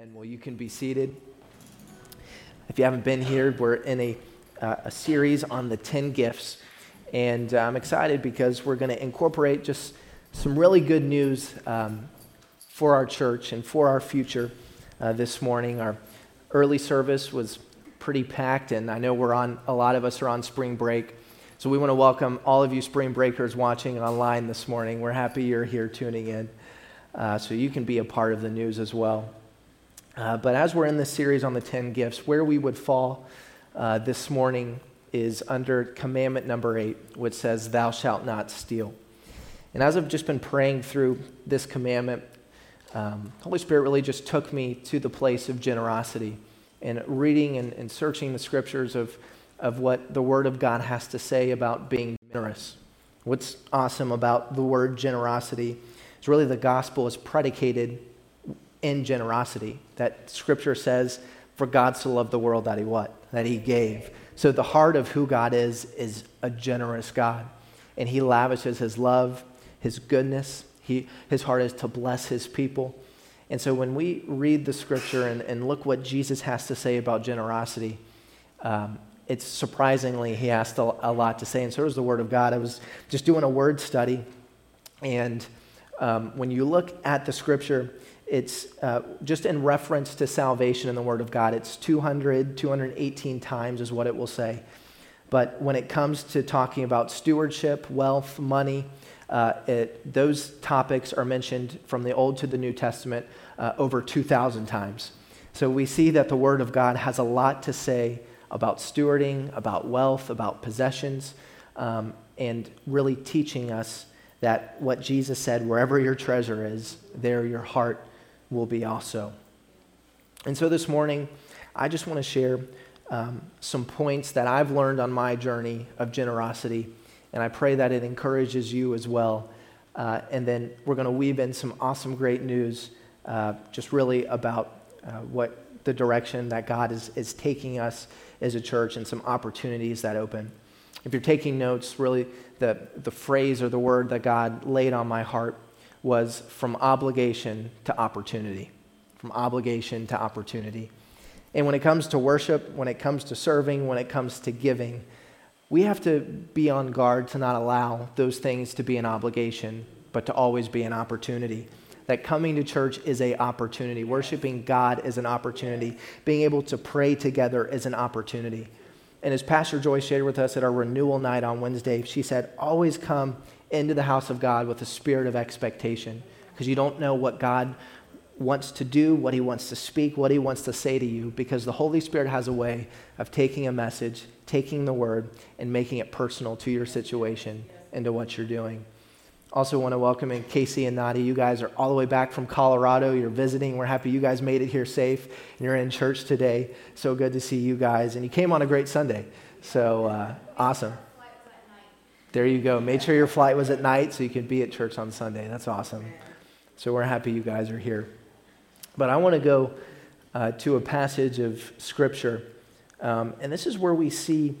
And well, you can be seated. If you haven't been here, we're in a, uh, a series on the 10 gifts. And uh, I'm excited because we're going to incorporate just some really good news um, for our church and for our future uh, this morning. Our early service was pretty packed, and I know we're on, a lot of us are on spring break. So we want to welcome all of you spring breakers watching online this morning. We're happy you're here tuning in. Uh, so you can be a part of the news as well. Uh, but as we're in this series on the 10 gifts, where we would fall uh, this morning is under commandment number eight, which says, Thou shalt not steal. And as I've just been praying through this commandment, um, Holy Spirit really just took me to the place of generosity and reading and, and searching the scriptures of, of what the Word of God has to say about being generous. What's awesome about the word generosity is really the gospel is predicated in generosity. That scripture says, for God so loved the world that he what? That he gave. So the heart of who God is is a generous God. And he lavishes his love, his goodness. He, his heart is to bless his people. And so when we read the scripture and, and look what Jesus has to say about generosity, um, it's surprisingly, he has a, a lot to say. And so does the Word of God. I was just doing a word study, and um, when you look at the scripture, it's uh, just in reference to salvation in the Word of God. It's 200, 218 times is what it will say. But when it comes to talking about stewardship, wealth, money, uh, it, those topics are mentioned from the Old to the New Testament uh, over 2,000 times. So we see that the Word of God has a lot to say about stewarding, about wealth, about possessions, um, and really teaching us that what Jesus said, wherever your treasure is, there your heart will be also. And so this morning, I just want to share um, some points that I've learned on my journey of generosity, and I pray that it encourages you as well. Uh, and then we're going to weave in some awesome, great news, uh, just really about uh, what the direction that God is, is taking us as a church and some opportunities that open. If you're taking notes, really the, the phrase or the word that God laid on my heart was from obligation to opportunity. From obligation to opportunity. And when it comes to worship, when it comes to serving, when it comes to giving, we have to be on guard to not allow those things to be an obligation, but to always be an opportunity. That coming to church is an opportunity. Worshiping God is an opportunity. Being able to pray together is an opportunity. And as Pastor Joy shared with us at our renewal night on Wednesday, she said, always come into the house of God with a spirit of expectation because you don't know what God wants to do, what he wants to speak, what he wants to say to you, because the Holy Spirit has a way of taking a message, taking the word, and making it personal to your situation and to what you're doing. Also, want to welcome in Casey and Nadi. You guys are all the way back from Colorado. You're visiting. We're happy you guys made it here safe and you're in church today. So good to see you guys. And you came on a great Sunday. So uh, awesome. There you go. Made sure your flight was at night so you could be at church on Sunday. That's awesome. So we're happy you guys are here. But I want to go uh, to a passage of Scripture. Um, and this is where we see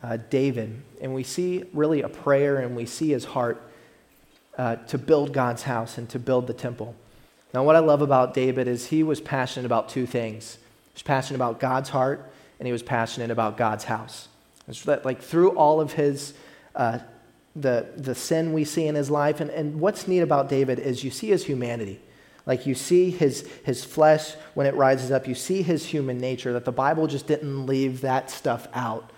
uh, David, and we see really a prayer, and we see his heart uh, to build God's house and to build the temple. Now, what I love about David is he was passionate about two things. He was passionate about God's heart, and he was passionate about God's house. It's like through all of his uh, the, the sin we see in his life. And, and what's neat about David is you see his humanity. Like you see his, his flesh when it rises up, you see his human nature, that the Bible just didn't leave that stuff out.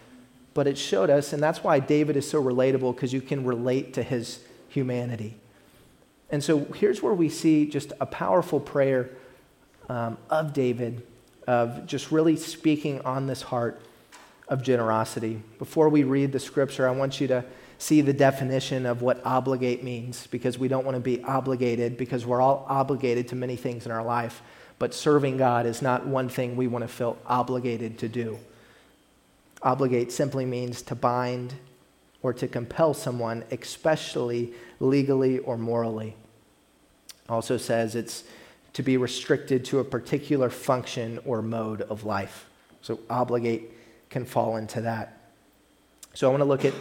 But it showed us, and that's why David is so relatable, because you can relate to his humanity. And so here's where we see just a powerful prayer um, of David, of just really speaking on this heart of generosity. Before we read the scripture, I want you to see the definition of what obligate means because we don't want to be obligated because we're all obligated to many things in our life. But serving God is not one thing we want to feel obligated to do. Obligate simply means to bind or to compel someone, especially legally or morally. Also says it's to be restricted to a particular function or mode of life. So obligate can fall into that. So I want to look at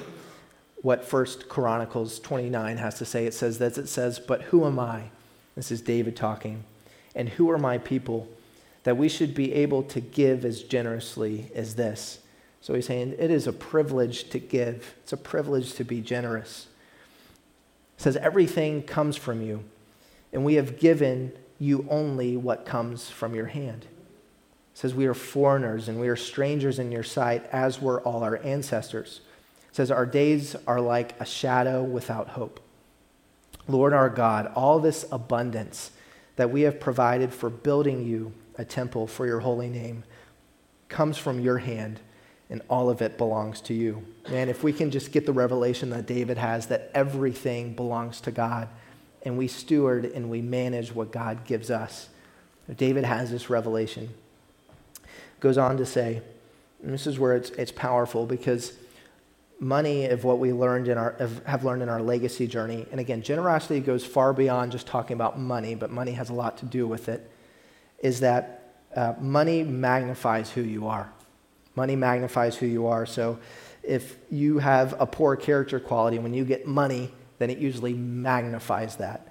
what First Chronicles 29 has to say. It says that it says, But who am I? This is David talking. And who are my people that we should be able to give as generously as this. So he's saying it is a privilege to give, it's a privilege to be generous. It says, Everything comes from you, and we have given you only what comes from your hand. Says, We are foreigners and we are strangers in your sight, as were all our ancestors. It says, Our days are like a shadow without hope. Lord our God, all this abundance that we have provided for building you a temple for your holy name comes from your hand, and all of it belongs to you. Man, if we can just get the revelation that David has that everything belongs to God, and we steward and we manage what God gives us. David has this revelation. Goes on to say, and this is where it's, it's powerful because money of what we learned in our have learned in our legacy journey and again generosity goes far beyond just talking about money but money has a lot to do with it is that uh, money magnifies who you are. Money magnifies who you are. So if you have a poor character quality when you get money then it usually magnifies that.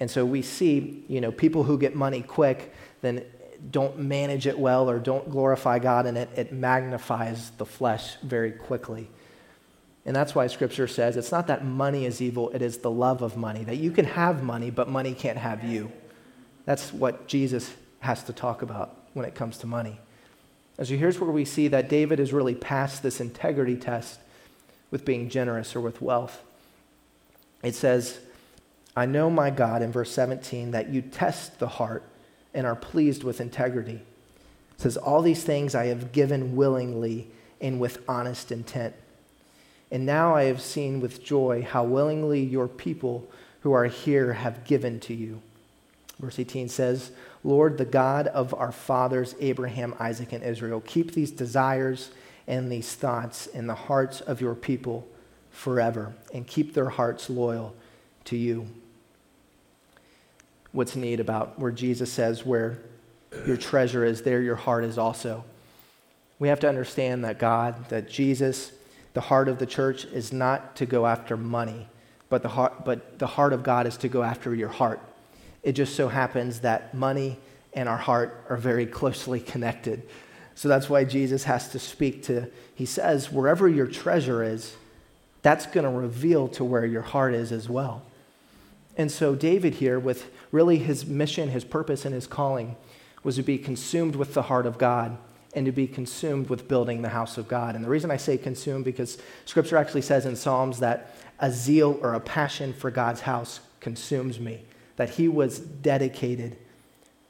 And so we see you know people who get money quick then don't manage it well or don't glorify god in it it magnifies the flesh very quickly and that's why scripture says it's not that money is evil, it is the love of money. That you can have money, but money can't have you. That's what Jesus has to talk about when it comes to money. And so here's where we see that David has really passed this integrity test with being generous or with wealth. It says, I know, my God, in verse 17, that you test the heart and are pleased with integrity. It says, All these things I have given willingly and with honest intent. And now I have seen with joy how willingly your people who are here have given to you. Verse 18 says, Lord, the God of our fathers, Abraham, Isaac, and Israel, keep these desires and these thoughts in the hearts of your people forever, and keep their hearts loyal to you. What's neat about where Jesus says, Where your treasure is, there your heart is also. We have to understand that God, that Jesus, the heart of the church is not to go after money, but the heart, but the heart of God is to go after your heart. It just so happens that money and our heart are very closely connected. So that's why Jesus has to speak to, he says, wherever your treasure is, that's going to reveal to where your heart is as well. And so, David here, with really his mission, his purpose, and his calling, was to be consumed with the heart of God and to be consumed with building the house of God. And the reason I say consumed because scripture actually says in Psalms that a zeal or a passion for God's house consumes me, that he was dedicated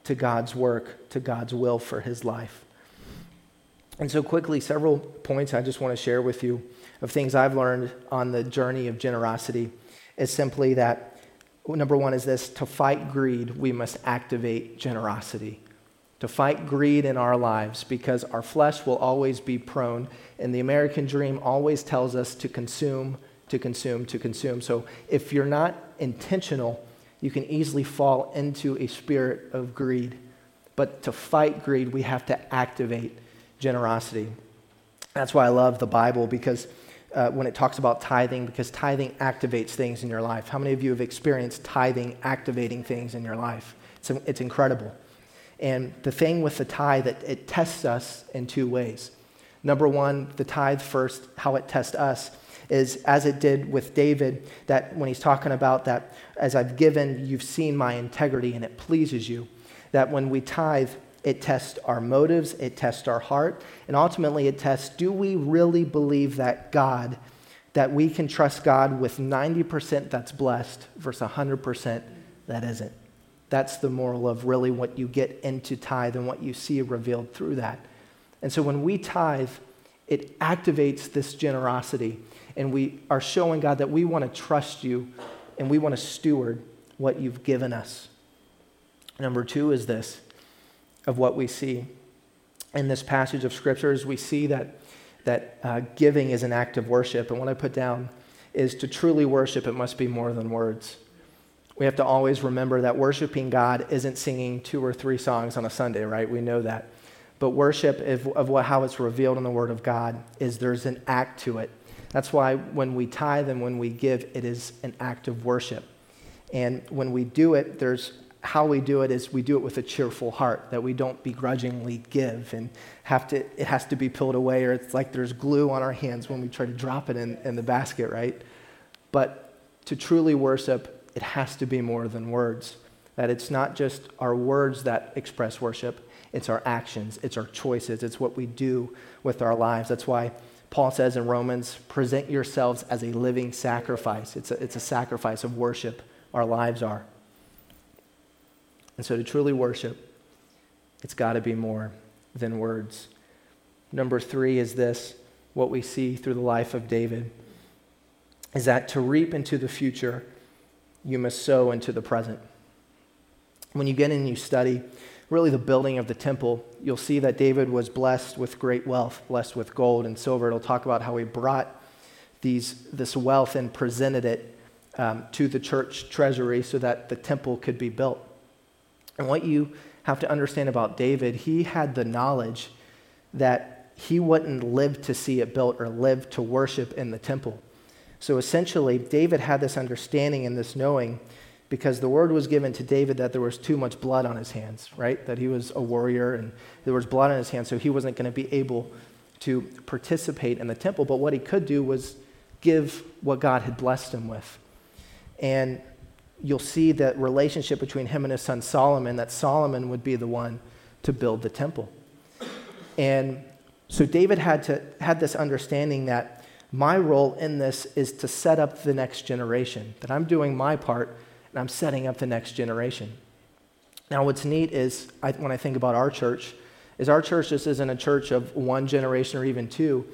to God's work, to God's will for his life. And so, quickly, several points I just want to share with you of things I've learned on the journey of generosity is simply that number one is this to fight greed, we must activate generosity to fight greed in our lives because our flesh will always be prone. And the American dream always tells us to consume, to consume, to consume. So if you're not intentional, you can easily fall into a spirit of greed. But to fight greed, we have to activate generosity. That's why I love the Bible because uh, when it talks about tithing, because tithing activates things in your life. How many of you have experienced tithing activating things in your life? It's, it's incredible. And the thing with the tithe, it, it tests us in two ways. Number one, the tithe first, how it tests us is as it did with David, that when he's talking about that, as I've given, you've seen my integrity and it pleases you. That when we tithe, it tests our motives, it tests our heart, and ultimately it tests do we really believe that God, that we can trust God with 90% that's blessed versus 100% that isn't? That's the moral of really what you get into tithe and what you see revealed through that. And so when we tithe, it activates this generosity. And we are showing God that we want to trust you and we want to steward what you've given us. Number two is this of what we see in this passage of scriptures. We see that, that uh, giving is an act of worship. And what I put down is to truly worship, it must be more than words we have to always remember that worshiping God isn't singing two or three songs on a Sunday, right? We know that. But worship of, of what, how it's revealed in the Word of God is there's an act to it. That's why when we tithe and when we give, it is an act of worship. And when we do it, there's how we do it is we do it with a cheerful heart, that we don't begrudgingly give and have to, it has to be pulled away, or it's like there's glue on our hands when we try to drop it in, in the basket, right? But to truly worship, it has to be more than words. That it's not just our words that express worship, it's our actions, it's our choices, it's what we do with our lives. That's why Paul says in Romans, present yourselves as a living sacrifice. It's a, it's a sacrifice of worship, our lives are. And so to truly worship, it's got to be more than words. Number three is this what we see through the life of David is that to reap into the future, you must sow into the present. When you get in and you study really the building of the temple, you'll see that David was blessed with great wealth, blessed with gold and silver. It'll talk about how he brought these, this wealth and presented it um, to the church treasury so that the temple could be built. And what you have to understand about David, he had the knowledge that he wouldn't live to see it built or live to worship in the temple. So essentially, David had this understanding and this knowing because the word was given to David that there was too much blood on his hands, right? That he was a warrior and there was blood on his hands, so he wasn't going to be able to participate in the temple. But what he could do was give what God had blessed him with. And you'll see that relationship between him and his son Solomon, that Solomon would be the one to build the temple. And so David had, to, had this understanding that my role in this is to set up the next generation, that I'm doing my part and I'm setting up the next generation. Now, what's neat is I, when I think about our church, is our church just isn't a church of one generation or even two,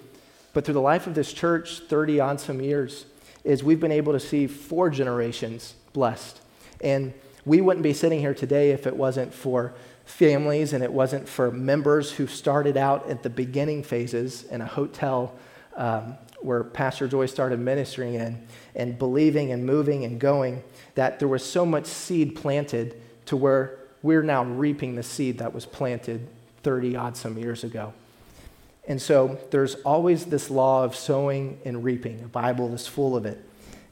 but through the life of this church, 30 odd some years, is we've been able to see four generations blessed. And we wouldn't be sitting here today if it wasn't for families and it wasn't for members who started out at the beginning phases in a hotel um, where Pastor Joy started ministering in and believing and moving and going, that there was so much seed planted to where we're now reaping the seed that was planted 30 odd some years ago. And so there's always this law of sowing and reaping. The Bible is full of it.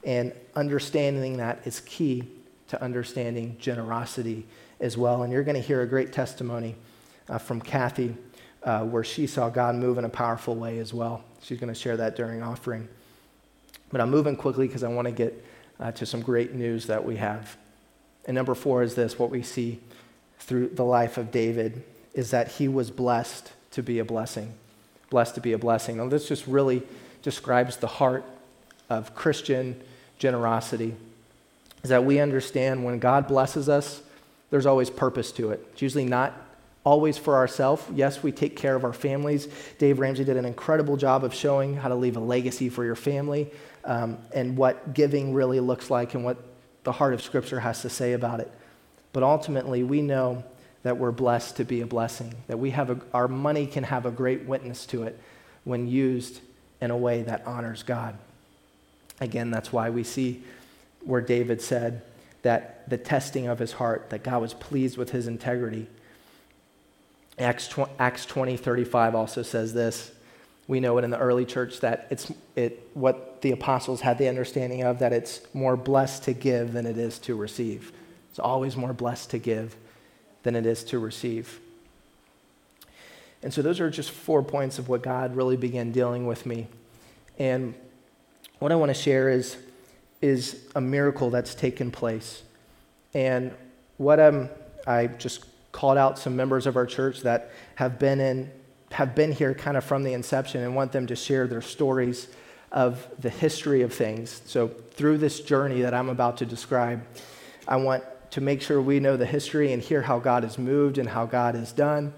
And understanding that is key to understanding generosity as well. And you're going to hear a great testimony uh, from Kathy uh, where she saw God move in a powerful way as well. She's going to share that during offering. But I'm moving quickly because I want to get uh, to some great news that we have. And number four is this what we see through the life of David is that he was blessed to be a blessing. Blessed to be a blessing. Now, this just really describes the heart of Christian generosity is that we understand when God blesses us, there's always purpose to it. It's usually not always for ourselves. Yes, we take care of our families. Dave Ramsey did an incredible job of showing how to leave a legacy for your family um, and what giving really looks like and what the heart of Scripture has to say about it. But ultimately, we know that we're blessed to be a blessing, that we have a, our money can have a great witness to it when used in a way that honors God. Again, that's why we see where David said that the testing of his heart, that God was pleased with his integrity. Acts 20, Acts 20 35 also says this. We know it in the early church that it's it, what the apostles had the understanding of that it's more blessed to give than it is to receive. It's always more blessed to give than it is to receive. And so those are just four points of what God really began dealing with me. And what I want to share is, is a miracle that's taken place. And what um, I just called out some members of our church that have been in have been here kind of from the inception and want them to share their stories of the history of things. So through this journey that I'm about to describe, I want to make sure we know the history and hear how God has moved and how God has done.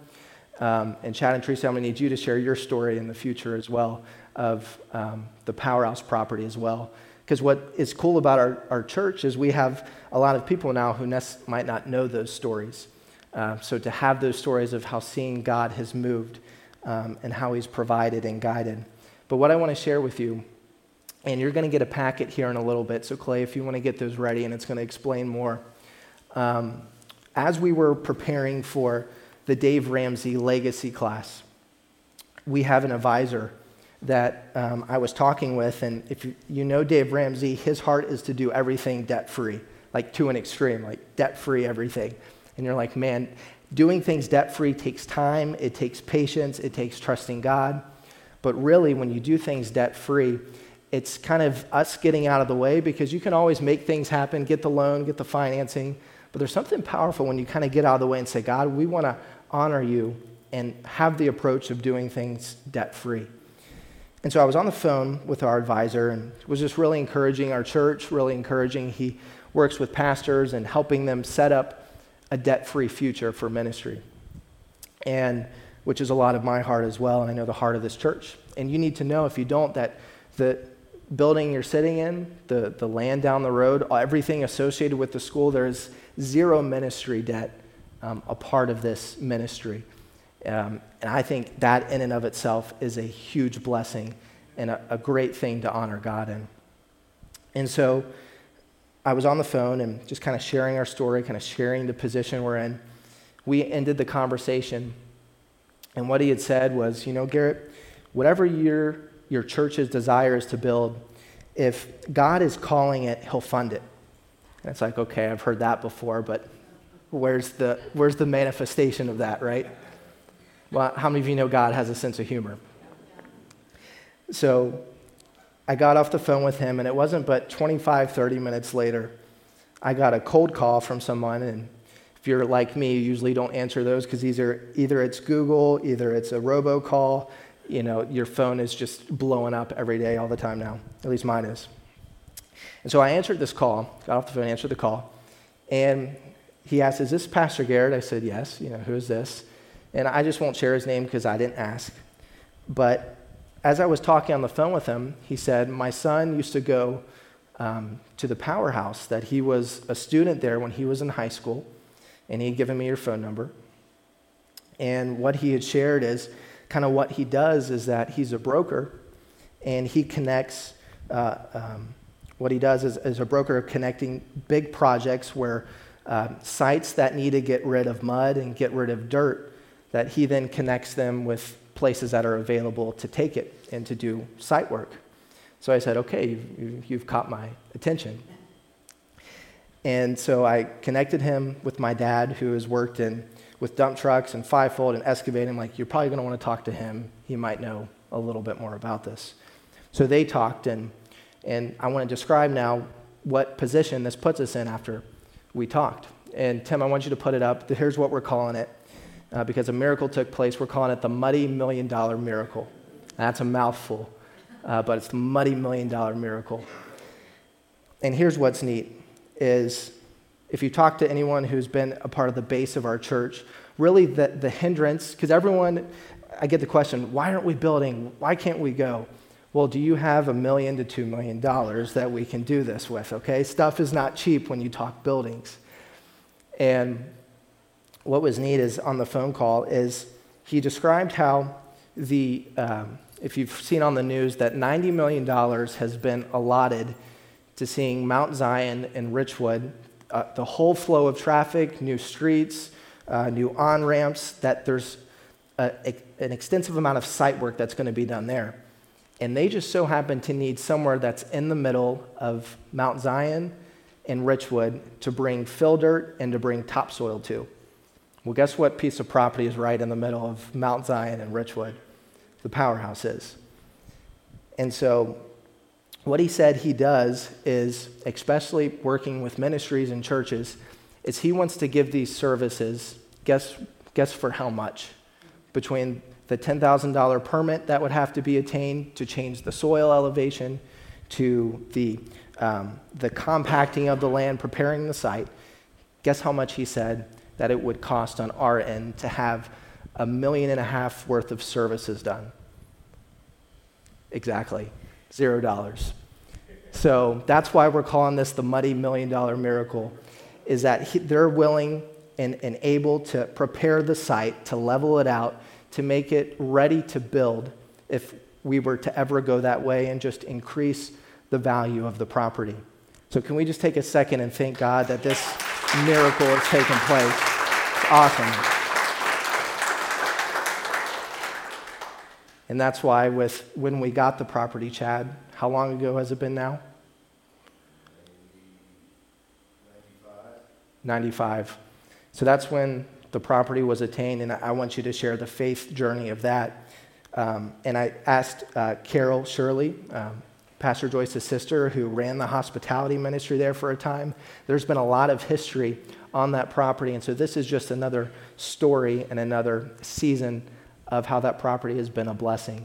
Um, and Chad and Teresa, I'm going to need you to share your story in the future as well of um, the Powerhouse property as well. Because what is cool about our, our church is we have a lot of people now who might not know those stories. Uh, so to have those stories of how seeing God has moved um, and how he's provided and guided. But what I want to share with you, and you're going to get a packet here in a little bit. So, Clay, if you want to get those ready, and it's going to explain more. Um, as we were preparing for the Dave Ramsey Legacy class, we have an advisor that um, I was talking with, and if you, you know Dave Ramsey, his heart is to do everything debt free. like to an extreme, like debt free everything. And you're like, man, doing things debt free takes time, it takes patience, it takes trusting God. But really, when you do things debt free, it's kind of us getting out of the way because you can always make things happen, get the loan, get the financing. But there's something powerful when you kind of get out of the way and say, God, we want to honor you and have the approach of doing things debt free. And so I was on the phone with our advisor and was just really encouraging our church, really encouraging. He works with pastors and helping them set up a debt free future for ministry. And which is a lot of my heart as well, and I know the heart of this church. And you need to know, if you don't, that the building you're sitting in, the, the land down the road, everything associated with the school, there's zero ministry debt um, a part of this ministry. Um, and I think that in and of itself is a huge blessing and a, a great thing to honor God in. And so I was on the phone and just kind of sharing our story, kind of sharing the position we're in. We ended the conversation, and what he had said was, You know, Garrett, whatever your, your church's desire is to build, if God is calling it, he'll fund it. And it's like, okay, I've heard that before, but where's the, where's the manifestation of that, right? Well, how many of you know God has a sense of humor? So I got off the phone with him, and it wasn't but 25, 30 minutes later, I got a cold call from someone. And if you're like me, you usually don't answer those because either, either it's Google, either it's a robocall. You know, your phone is just blowing up every day, all the time now. At least mine is. And so I answered this call, got off the phone, answered the call, and he asked, Is this Pastor Garrett? I said, Yes. You know, who is this? And I just won't share his name because I didn't ask. But as I was talking on the phone with him, he said, My son used to go um, to the powerhouse, that he was a student there when he was in high school, and he had given me your phone number. And what he had shared is kind of what he does is that he's a broker and he connects, uh, um, what he does is, is a broker connecting big projects where uh, sites that need to get rid of mud and get rid of dirt that he then connects them with places that are available to take it and to do site work. So I said, okay, you've, you've caught my attention. And so I connected him with my dad, who has worked in with dump trucks and fivefold and excavating. Like, you're probably going to want to talk to him. He might know a little bit more about this. So they talked, and, and I want to describe now what position this puts us in after we talked. And Tim, I want you to put it up. Here's what we're calling it uh, because a miracle took place. We're calling it the Muddy Million Dollar Miracle. That's a mouthful, uh, but it's the Muddy Million Dollar Miracle. And here's what's neat is if you talk to anyone who's been a part of the base of our church, really the, the hindrance, because everyone, I get the question, why aren't we building? Why can't we go? Well, do you have a million to two million dollars that we can do this with? Okay, stuff is not cheap when you talk buildings. And what was neat is on the phone call is he described how the um, if you've seen on the news that $90 million has been allotted to seeing Mount Zion and Richwood, uh, the whole flow of traffic, new streets, uh, new on ramps, that there's a, a, an extensive amount of site work that's going to be done there. And they just so happen to need somewhere that's in the middle of Mount Zion and Richwood to bring fill dirt and to bring topsoil to. Well, guess what piece of property is right in the middle of Mount Zion and Richwood? The powerhouse is. And so, what he said he does is, especially working with ministries and churches, is he wants to give these services, guess, guess for how much? Between the $10,000 permit that would have to be attained to change the soil elevation, to the, um, the compacting of the land, preparing the site. Guess how much he said? That it would cost on our end to have a million and a half worth of services done. Exactly, zero dollars. So that's why we're calling this the muddy million dollar miracle, is that he, they're willing and, and able to prepare the site, to level it out, to make it ready to build if we were to ever go that way and just increase the value of the property. So, can we just take a second and thank God that this miracle has taken place. It's awesome. And that's why with when we got the property, Chad, how long ago has it been now? 95. So that's when the property was attained, and I want you to share the faith journey of that. Um, and I asked uh, Carol Shirley, um, Pastor Joyce's sister, who ran the hospitality ministry there for a time. There's been a lot of history on that property, and so this is just another story and another season of how that property has been a blessing.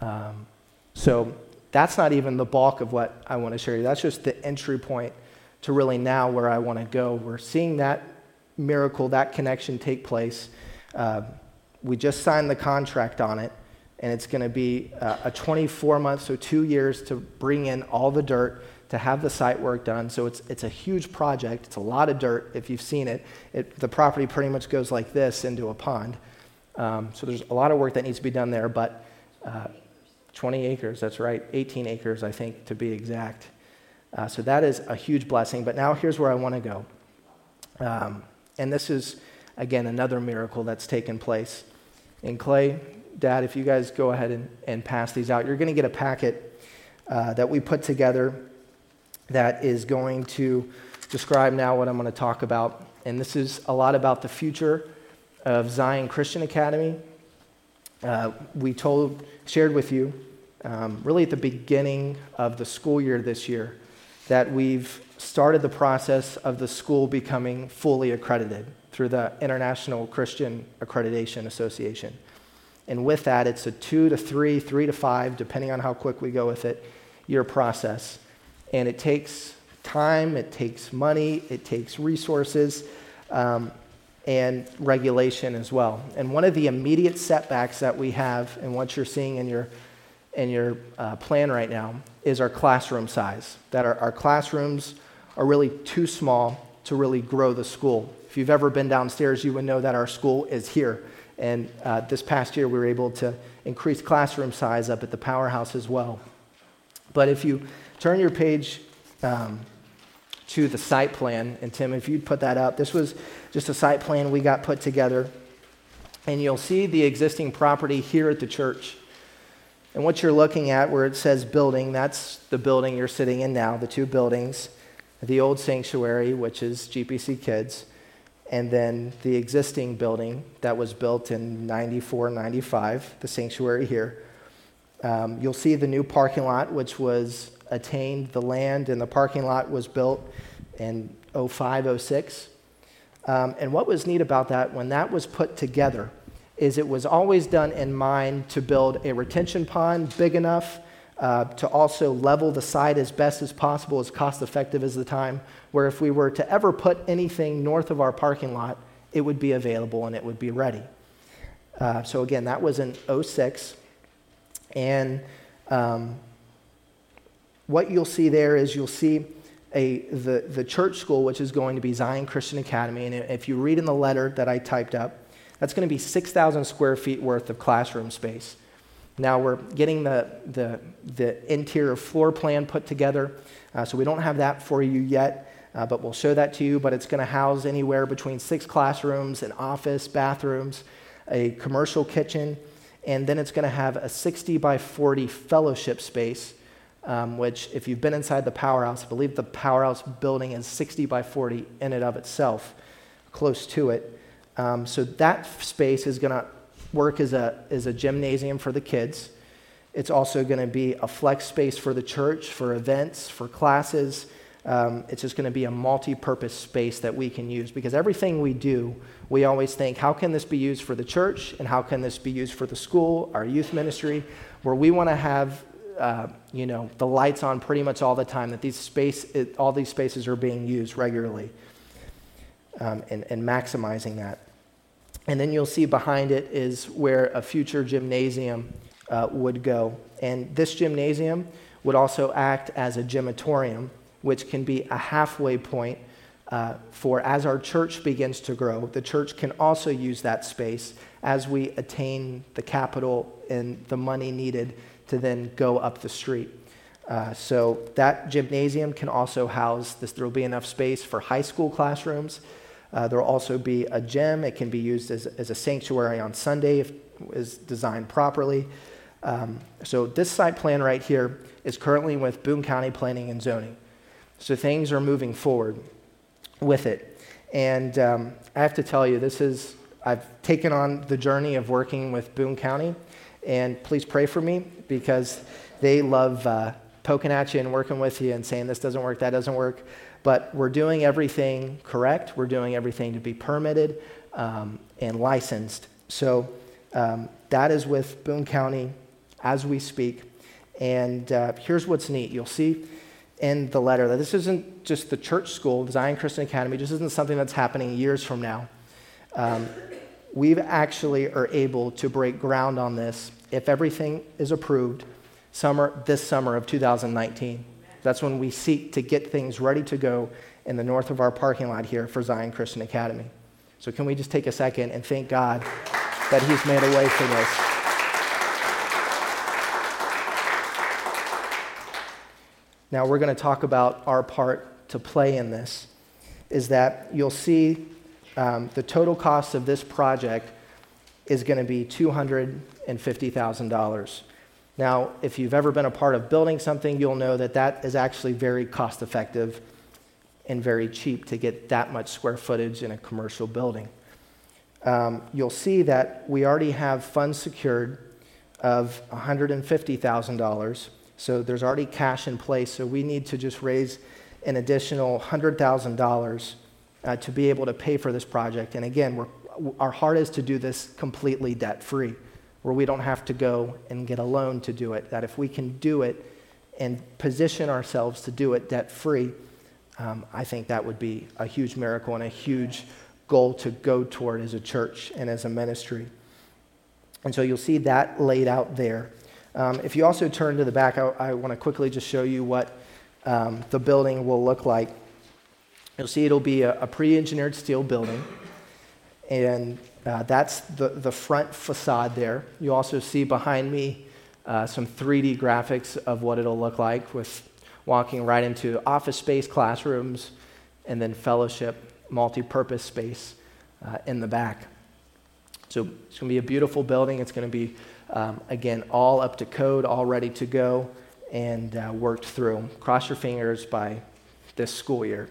Um, so that's not even the bulk of what I want to share you. That's just the entry point to really now where I want to go. We're seeing that miracle, that connection take place. Uh, we just signed the contract on it, and it's going to be uh, a 24 month, so two years to bring in all the dirt to have the site work done. So it's, it's a huge project. It's a lot of dirt. If you've seen it, it the property pretty much goes like this into a pond. Um, so there's a lot of work that needs to be done there, but uh, 20 acres, that's right, 18 acres, I think, to be exact. Uh, so that is a huge blessing. But now here's where I want to go. Um, and this is, again, another miracle that's taken place. In Clay, Dad, if you guys go ahead and, and pass these out, you're going to get a packet uh, that we put together that is going to describe now what I'm going to talk about. And this is a lot about the future of Zion Christian Academy. Uh, we told, shared with you, um, really at the beginning of the school year this year, that we've started the process of the school becoming fully accredited through the International Christian Accreditation Association. And with that, it's a two to three, three to five, depending on how quick we go with it, year process. And it takes time, it takes money, it takes resources, um, and regulation as well. And one of the immediate setbacks that we have, and what you're seeing in your, in your uh, plan right now, is our classroom size. That our, our classrooms are really too small to really grow the school. If you've ever been downstairs, you would know that our school is here. And uh, this past year, we were able to increase classroom size up at the powerhouse as well. But if you turn your page um, to the site plan, and Tim, if you'd put that up, this was just a site plan we got put together. And you'll see the existing property here at the church. And what you're looking at, where it says building, that's the building you're sitting in now, the two buildings the old sanctuary, which is GPC Kids, and then the existing building that was built in 94, 95, the sanctuary here. Um, you'll see the new parking lot, which was attained, the land and the parking lot was built in 05, 06. Um, and what was neat about that, when that was put together, is it was always done in mind to build a retention pond big enough uh, to also level the site as best as possible, as cost effective as the time, where if we were to ever put anything north of our parking lot, it would be available and it would be ready. Uh, so again, that was in 06. And um, what you'll see there is you'll see a, the, the church school, which is going to be Zion Christian Academy. And if you read in the letter that I typed up, that's going to be 6,000 square feet worth of classroom space. Now we're getting the, the, the interior floor plan put together, uh, so we don't have that for you yet, uh, but we'll show that to you. But it's going to house anywhere between six classrooms, an office, bathrooms, a commercial kitchen, and then it's going to have a 60 by 40 fellowship space, um, which, if you've been inside the powerhouse, I believe the powerhouse building is 60 by 40 in and of itself, close to it. Um, so that space is going to work as a, as a gymnasium for the kids. It's also going to be a flex space for the church, for events, for classes. Um, it's just going to be a multi purpose space that we can use because everything we do, we always think, how can this be used for the church and how can this be used for the school, our youth ministry, where we want to have uh, you know, the lights on pretty much all the time, that these space, it, all these spaces are being used regularly um, and, and maximizing that. And then you'll see behind it is where a future gymnasium uh, would go. And this gymnasium would also act as a gymatorium, which can be a halfway point uh, for as our church begins to grow. The church can also use that space as we attain the capital and the money needed to then go up the street. Uh, so that gymnasium can also house this. There will be enough space for high school classrooms uh, there will also be a gym. It can be used as, as a sanctuary on Sunday if is designed properly. Um, so this site plan right here is currently with Boone County Planning and Zoning. So things are moving forward with it. And um, I have to tell you, this is, I've taken on the journey of working with Boone County. And please pray for me because they love uh, poking at you and working with you and saying this doesn't work, that doesn't work. But we're doing everything correct. We're doing everything to be permitted um, and licensed. So um, that is with Boone County as we speak. And uh, here's what's neat you'll see in the letter that this isn't just the church school, Zion Christian Academy, this isn't something that's happening years from now. Um, we actually are able to break ground on this if everything is approved summer, this summer of 2019. That's when we seek to get things ready to go in the north of our parking lot here for Zion Christian Academy. So, can we just take a second and thank God that He's made a way for this? Now, we're going to talk about our part to play in this. Is that you'll see um, the total cost of this project is going to be $250,000. Now, if you've ever been a part of building something, you'll know that that is actually very cost effective and very cheap to get that much square footage in a commercial building. Um, you'll see that we already have funds secured of $150,000. So there's already cash in place. So we need to just raise an additional $100,000 uh, to be able to pay for this project. And again, our heart is to do this completely debt free, where we don't have to go and get a loan to do it. That if we can do it and position ourselves to do it debt free, um, I think that would be a huge miracle and a huge goal to go toward as a church and as a ministry. And so you'll see that laid out there. Um, if you also turn to the back, I, I want to quickly just show you what um, the building will look like. You'll see it'll be a, a pre engineered steel building, and uh, that's the, the front facade there. You also see behind me uh, some 3D graphics of what it'll look like with walking right into office space, classrooms, and then fellowship, multi purpose space uh, in the back. So it's going to be a beautiful building. It's going to be, um, again, all up to code, all ready to go, and uh, worked through. Cross your fingers by this school year.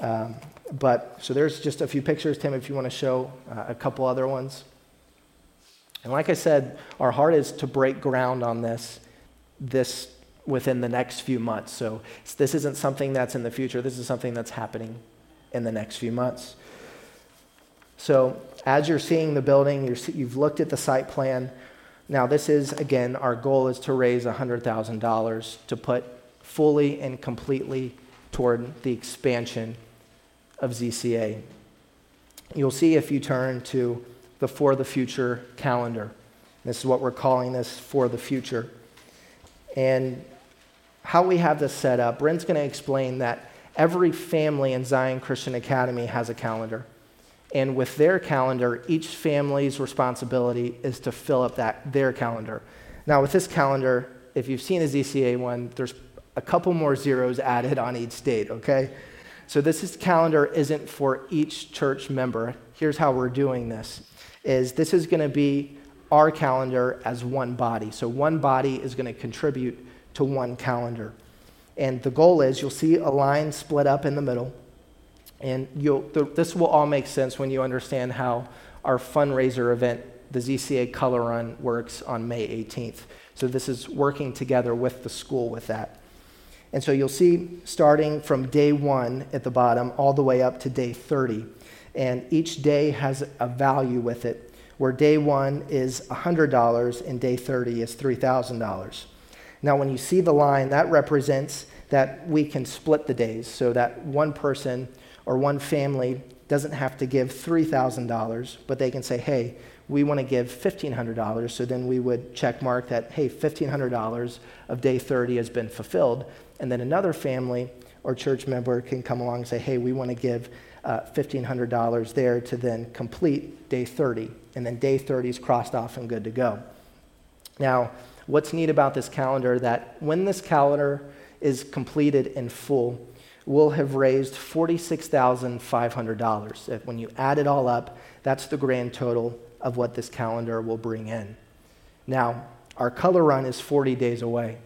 Um, but so there's just a few pictures, Tim, if you want to show uh, a couple other ones. And like I said, our heart is to break ground on this this within the next few months. So this isn't something that's in the future, this is something that's happening in the next few months. So as you're seeing the building, you have looked at the site plan. Now, this is, again, our goal is to raise $100,000 to put fully and completely toward the expansion of ZCA. You'll see if you turn to the For the Future calendar. This is what we're calling this For the Future. And how we have this set up, Brent's going to explain that every family in Zion Christian Academy has a calendar. And with their calendar, each family's responsibility is to fill up that, their calendar. Now, with this calendar, if you've seen a ZCA one, there's a couple more zeros added on each date, okay? So this is, calendar isn't for each church member. Here's how we're doing this. Is this is going to be our calendar as one body. So one body is going to contribute to one calendar. And the goal is you'll see a line split up in the middle. And the, this will all make sense when you understand how our fundraiser event, the ZCA Color Run, works on May 18th. So this is working together with the school with that. And so you'll see starting from day one at the bottom all the way up to day 30. And each day has a value with it, where day one is $100 and day 30 is $3,000. Now, when you see the line, that represents that we can split the days so that one person or one family doesn't have to give $3,000, but they can say, hey, we want to give $1,500. So then we would check mark that, hey, $1,500 of day 30 has been fulfilled. And then another family or church member can come along and say, hey, we want to give uh, $1,500 there to then complete day 30. And then day 30 is crossed off and good to go. Now, what's neat about this calendar that when this calendar is completed in full, we'll have raised $46,500. When you add it all up, that's the grand total of what this calendar will bring in. Now, our color run is 40 days away.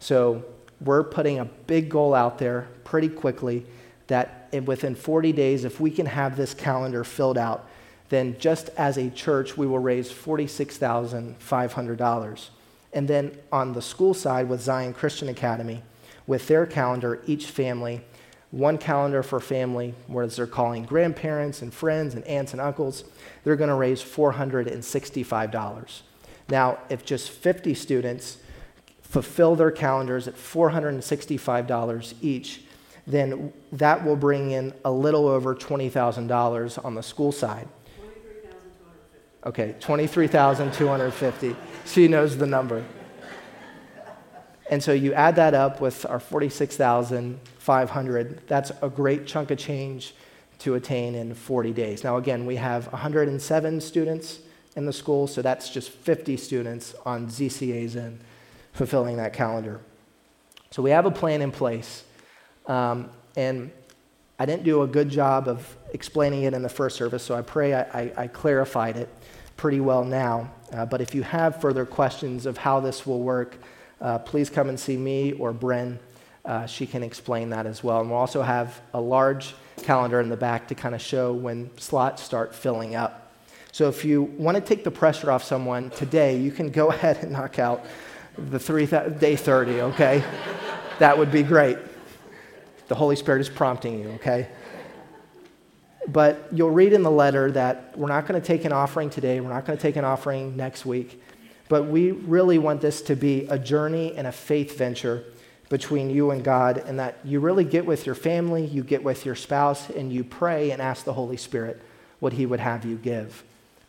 So we're putting a big goal out there pretty quickly that within 40 days, if we can have this calendar filled out, then just as a church, we will raise $46,500. And then on the school side with Zion Christian Academy, with their calendar, each family, one calendar for family, whereas they're calling grandparents and friends and aunts and uncles, they're going to raise $465. Now, if just 50 students fulfill their calendars at $465 each, then that will bring in a little over $20,000 on the school side. 23,250. Okay, 23,250. She knows the number. And so you add that up with our 46,500. That's a great chunk of change to attain in 40 days. Now, again, we have 107 students in the school, so that's just 50 students on ZCA's end fulfilling that calendar. So we have a plan in place. Um, and I didn't do a good job of explaining it in the first service, so I pray I, I, I clarified it pretty well now. Uh, but if you have further questions of how this will work, uh, please come and see me or Bren. Uh, she can explain that as well. And we'll also have a large calendar in the back to kind of show when slots start filling up. So if you want to take the pressure off someone today, you can go ahead and knock out the three th- day 30, okay? that would be great. The Holy Spirit is prompting you, okay? But you'll read in the letter that we're not going to take an offering today, we're not going to take an offering next week, but we really want this to be a journey and a faith venture between you and God, and that you really get with your family, you get with your spouse, and you pray and ask the Holy Spirit what He would have you give.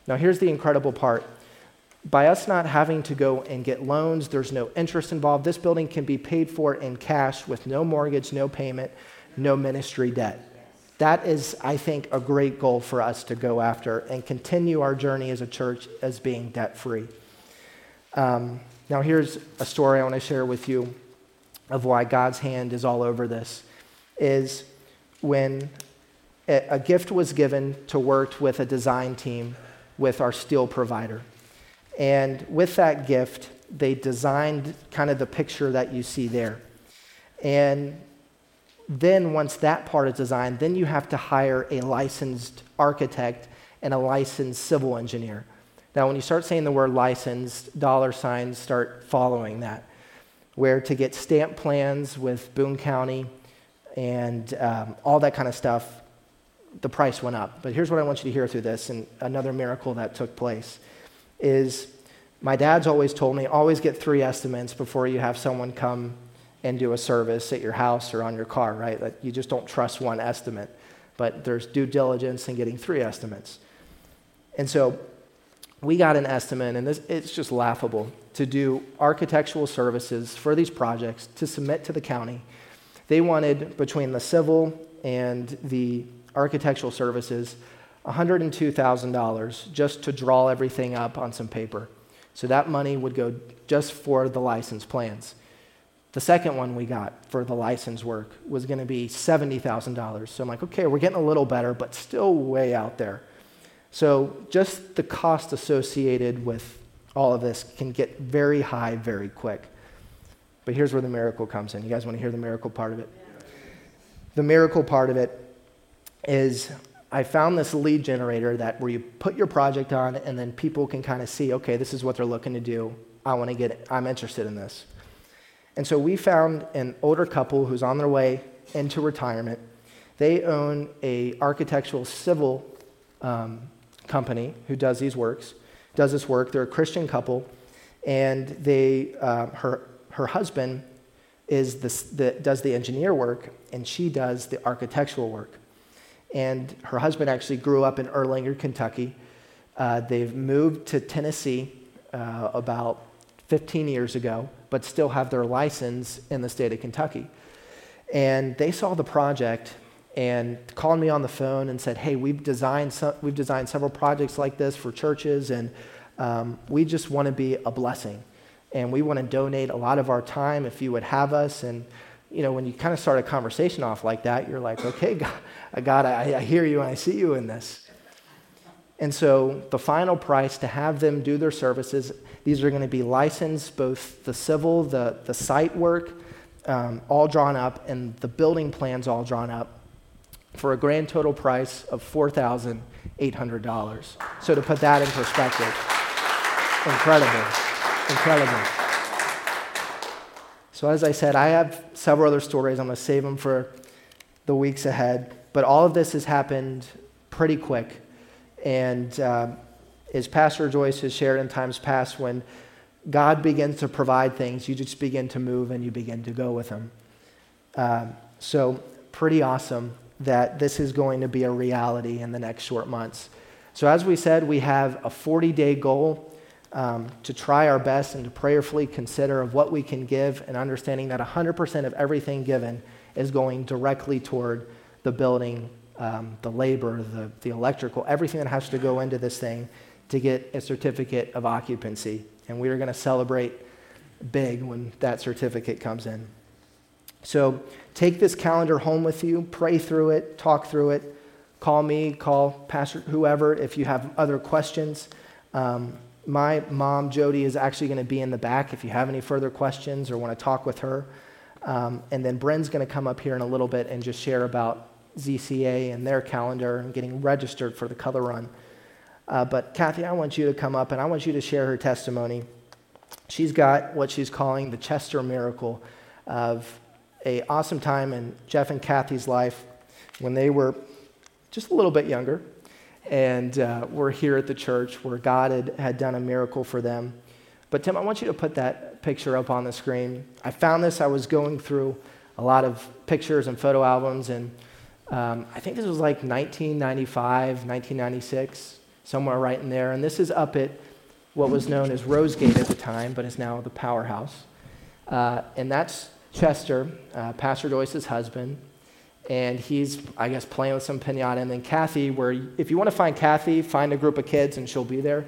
Now, here's the incredible part. By us not having to go and get loans, there's no interest involved. This building can be paid for in cash with no mortgage, no payment, no ministry debt. That is, I think, a great goal for us to go after and continue our journey as a church as being debt free. Um, now, here's a story I want to share with you of why God's hand is all over this. Is when a gift was given to work with a design team with our steel provider. And with that gift, they designed kind of the picture that you see there. And then once that part is designed, then you have to hire a licensed architect and a licensed civil engineer. Now, when you start saying the word licensed, dollar signs start following that. Where to get stamp plans with Boone County and um, all that kind of stuff, the price went up. But here's what I want you to hear through this, and another miracle that took place is my dad's always told me always get three estimates before you have someone come and do a service at your house or on your car, right? That you just don't trust one estimate. But there's due diligence in getting three estimates. And so we got an estimate, and this, it's just laughable to do architectural services for these projects to submit to the county. They wanted between the civil and the architectural services $102,000 just to draw everything up on some paper. So that money would go just for the license plans. The second one we got for the license work was going to be $70,000. So I'm like, okay, we're getting a little better, but still way out there. So just the cost associated with all of this can get very high very quick. But here's where the miracle comes in. You guys want to hear the miracle part of it? The miracle part of it is I found this lead generator that where you put your project on and then people can kind of see, okay, this is what they're looking to do. I want to get it. I'm interested in this. And so we found an older couple who's on their way into retirement. They own a architectural civil um, company who does these works, does this work. They're a Christian couple, and they, uh, her, her husband is the, the, does the engineer work, and she does the architectural work. And her husband actually grew up in Erlanger, Kentucky. Uh, they've moved to Tennessee uh, about 15 years ago, but still have their license in the state of Kentucky. And they saw the project and called me on the phone and said, "Hey, we've designed we've designed several projects like this for churches, and um, we just want to be a blessing, and we want to donate a lot of our time if you would have us." And you know, when you kind of start a conversation off like that, you're like, "Okay, God, I, I hear you and I see you in this." And so the final price to have them do their services, these are going to be licensed, both the civil, the, the site work, um, all drawn up, and the building plans all drawn up for a grand total price of $4,800. So to put that in perspective, incredible, incredible. So as I said, I have several other stories. I'm going to save them for the weeks ahead. But all of this has happened pretty quick. And uh, as Pastor Joyce has shared in times past, when God begins to provide things, you just begin to move and you begin to go with Him. Uh, so, pretty awesome that this is going to be a reality in the next short months. So, as we said, we have a 40 day goal um, to try our best and to prayerfully consider of what we can give and understanding that 100% of everything given is going directly toward the building, um, the labor, the, the electrical, everything that has to go into this thing to get a certificate of occupancy. And we are going to celebrate big when that certificate comes in. So take this calendar home with you, pray through it, talk through it. Call me, call Pastor, whoever, if you have other questions. Um, my mom, Jody, is actually going to be in the back if you have any further questions or want to talk with her. Um, and then Bren's going to come up here in a little bit and just share about ZCA and their calendar and getting registered for the color run. Uh, but Kathy, I want you to come up and I want you to share her testimony. She's got what she's calling the Chester miracle of a awesome time in Jeff and Kathy's life when they were just a little bit younger and uh, were here at the church where God had, had done a miracle for them. But Tim, I want you to put that picture up on the screen. I found this, I was going through a lot of pictures and photo albums, and um, I think this was like 1995, 1996, somewhere right in there. And this is up at what was known as Rosegate at the time, but is now the Powerhouse. Uh, and that's Chester, uh, Pastor Joyce's husband, and he's, I guess, playing with some pinata. And then Kathy, where if you want to find Kathy, find a group of kids and she'll be there.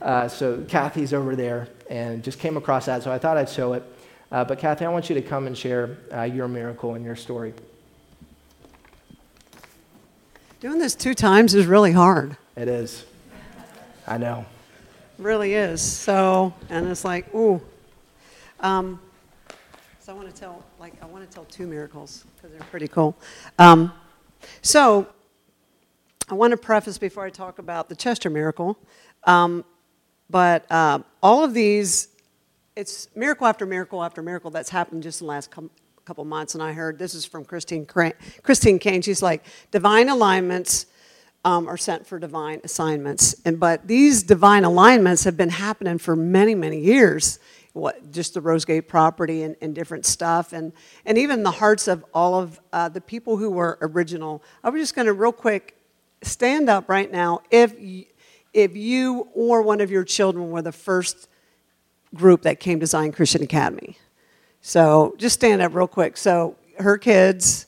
Uh, so Kathy's over there and just came across that, so I thought I'd show it. Uh, but Kathy, I want you to come and share uh, your miracle and your story. Doing this two times is really hard. It is. I know. really is. So, and it's like, ooh. Um, so I want to tell, like, I want to tell two miracles because they're pretty cool. Um, so, I want to preface before I talk about the Chester miracle, um, but uh, all of these, it's miracle after miracle after miracle that's happened just in the last com- couple months. And I heard this is from Christine Christine Caine. She's like, divine alignments um, are sent for divine assignments, and but these divine alignments have been happening for many many years what just the Rosegate property and, and different stuff, and and even the hearts of all of uh, the people who were original. I was just going to real quick stand up right now if if you or one of your children were the first group that came to Zion Christian Academy. So just stand up real quick. So her kids,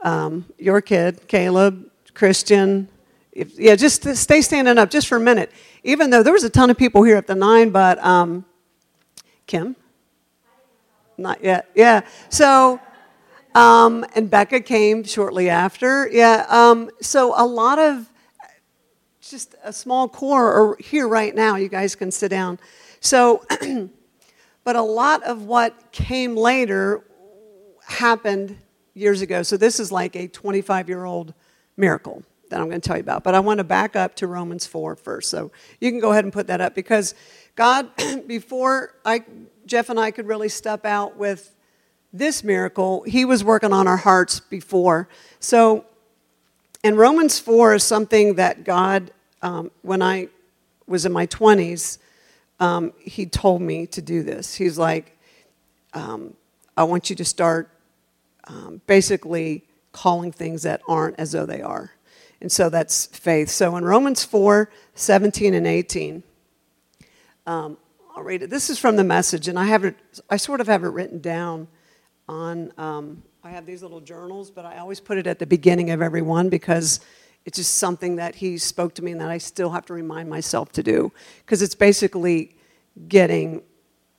um, your kid, Caleb, Christian. If, yeah, just stay standing up just for a minute. Even though there was a ton of people here at the nine, but um, Kim? Not yet. Yeah. So, um, and Becca came shortly after. Yeah. Um, so a lot of just a small core are here right now. You guys can sit down. So, but a lot of what came later happened years ago. So this is like a 25 year old miracle that I'm going to tell you about. But I want to back up to Romans 4 first. So you can go ahead and put that up because God, before I, Jeff and I could really step out with this miracle, He was working on our hearts before. So, and Romans 4 is something that God, um, when I was in my 20s, um, He told me to do this. He's like, um, I want you to start um, basically calling things that aren't as though they are. And so that's faith. So in Romans 4 17 and 18, um, I'll read it. This is from the message, and I have it. I sort of have it written down on. Um, I have these little journals, but I always put it at the beginning of every one because it's just something that he spoke to me and that I still have to remind myself to do because it's basically getting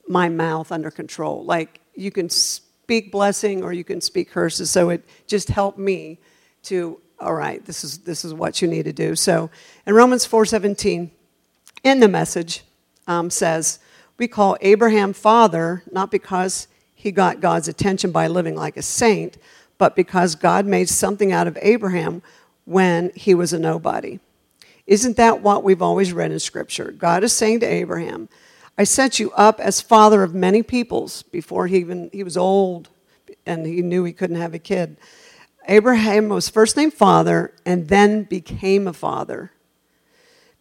my mouth under control. Like you can speak blessing or you can speak curses, so it just helped me to. All right, this is this is what you need to do. So in Romans four seventeen, in the message um, says, We call Abraham father not because he got God's attention by living like a saint, but because God made something out of Abraham when he was a nobody. Isn't that what we've always read in Scripture? God is saying to Abraham, I set you up as father of many peoples before he even he was old and he knew he couldn't have a kid. Abraham was first named father and then became a father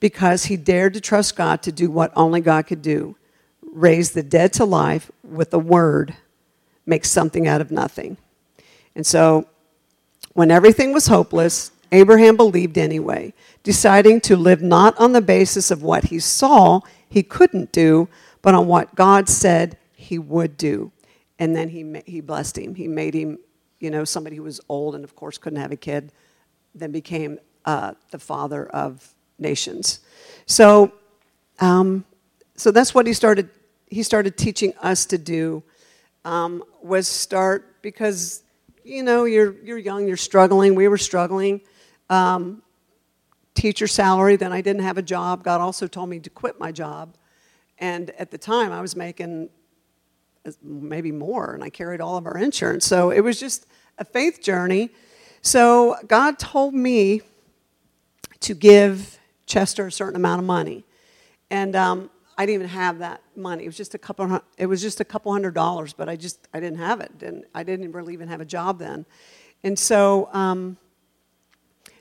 because he dared to trust God to do what only God could do raise the dead to life with a word, make something out of nothing. And so, when everything was hopeless, Abraham believed anyway, deciding to live not on the basis of what he saw he couldn't do, but on what God said he would do. And then he, he blessed him. He made him, you know, somebody who was old and, of course, couldn't have a kid, then became uh, the father of nations. So, um, so that's what he started. He started teaching us to do um, was start because you know you're you're young, you're struggling. We were struggling. Um, teacher salary. Then I didn't have a job. God also told me to quit my job, and at the time I was making maybe more, and I carried all of our insurance. So it was just a faith journey. So God told me to give Chester a certain amount of money. And um, I didn't even have that money. It was just a couple. It was just a couple hundred dollars, but I just I didn't have it. And I didn't really even have a job then. And so, um,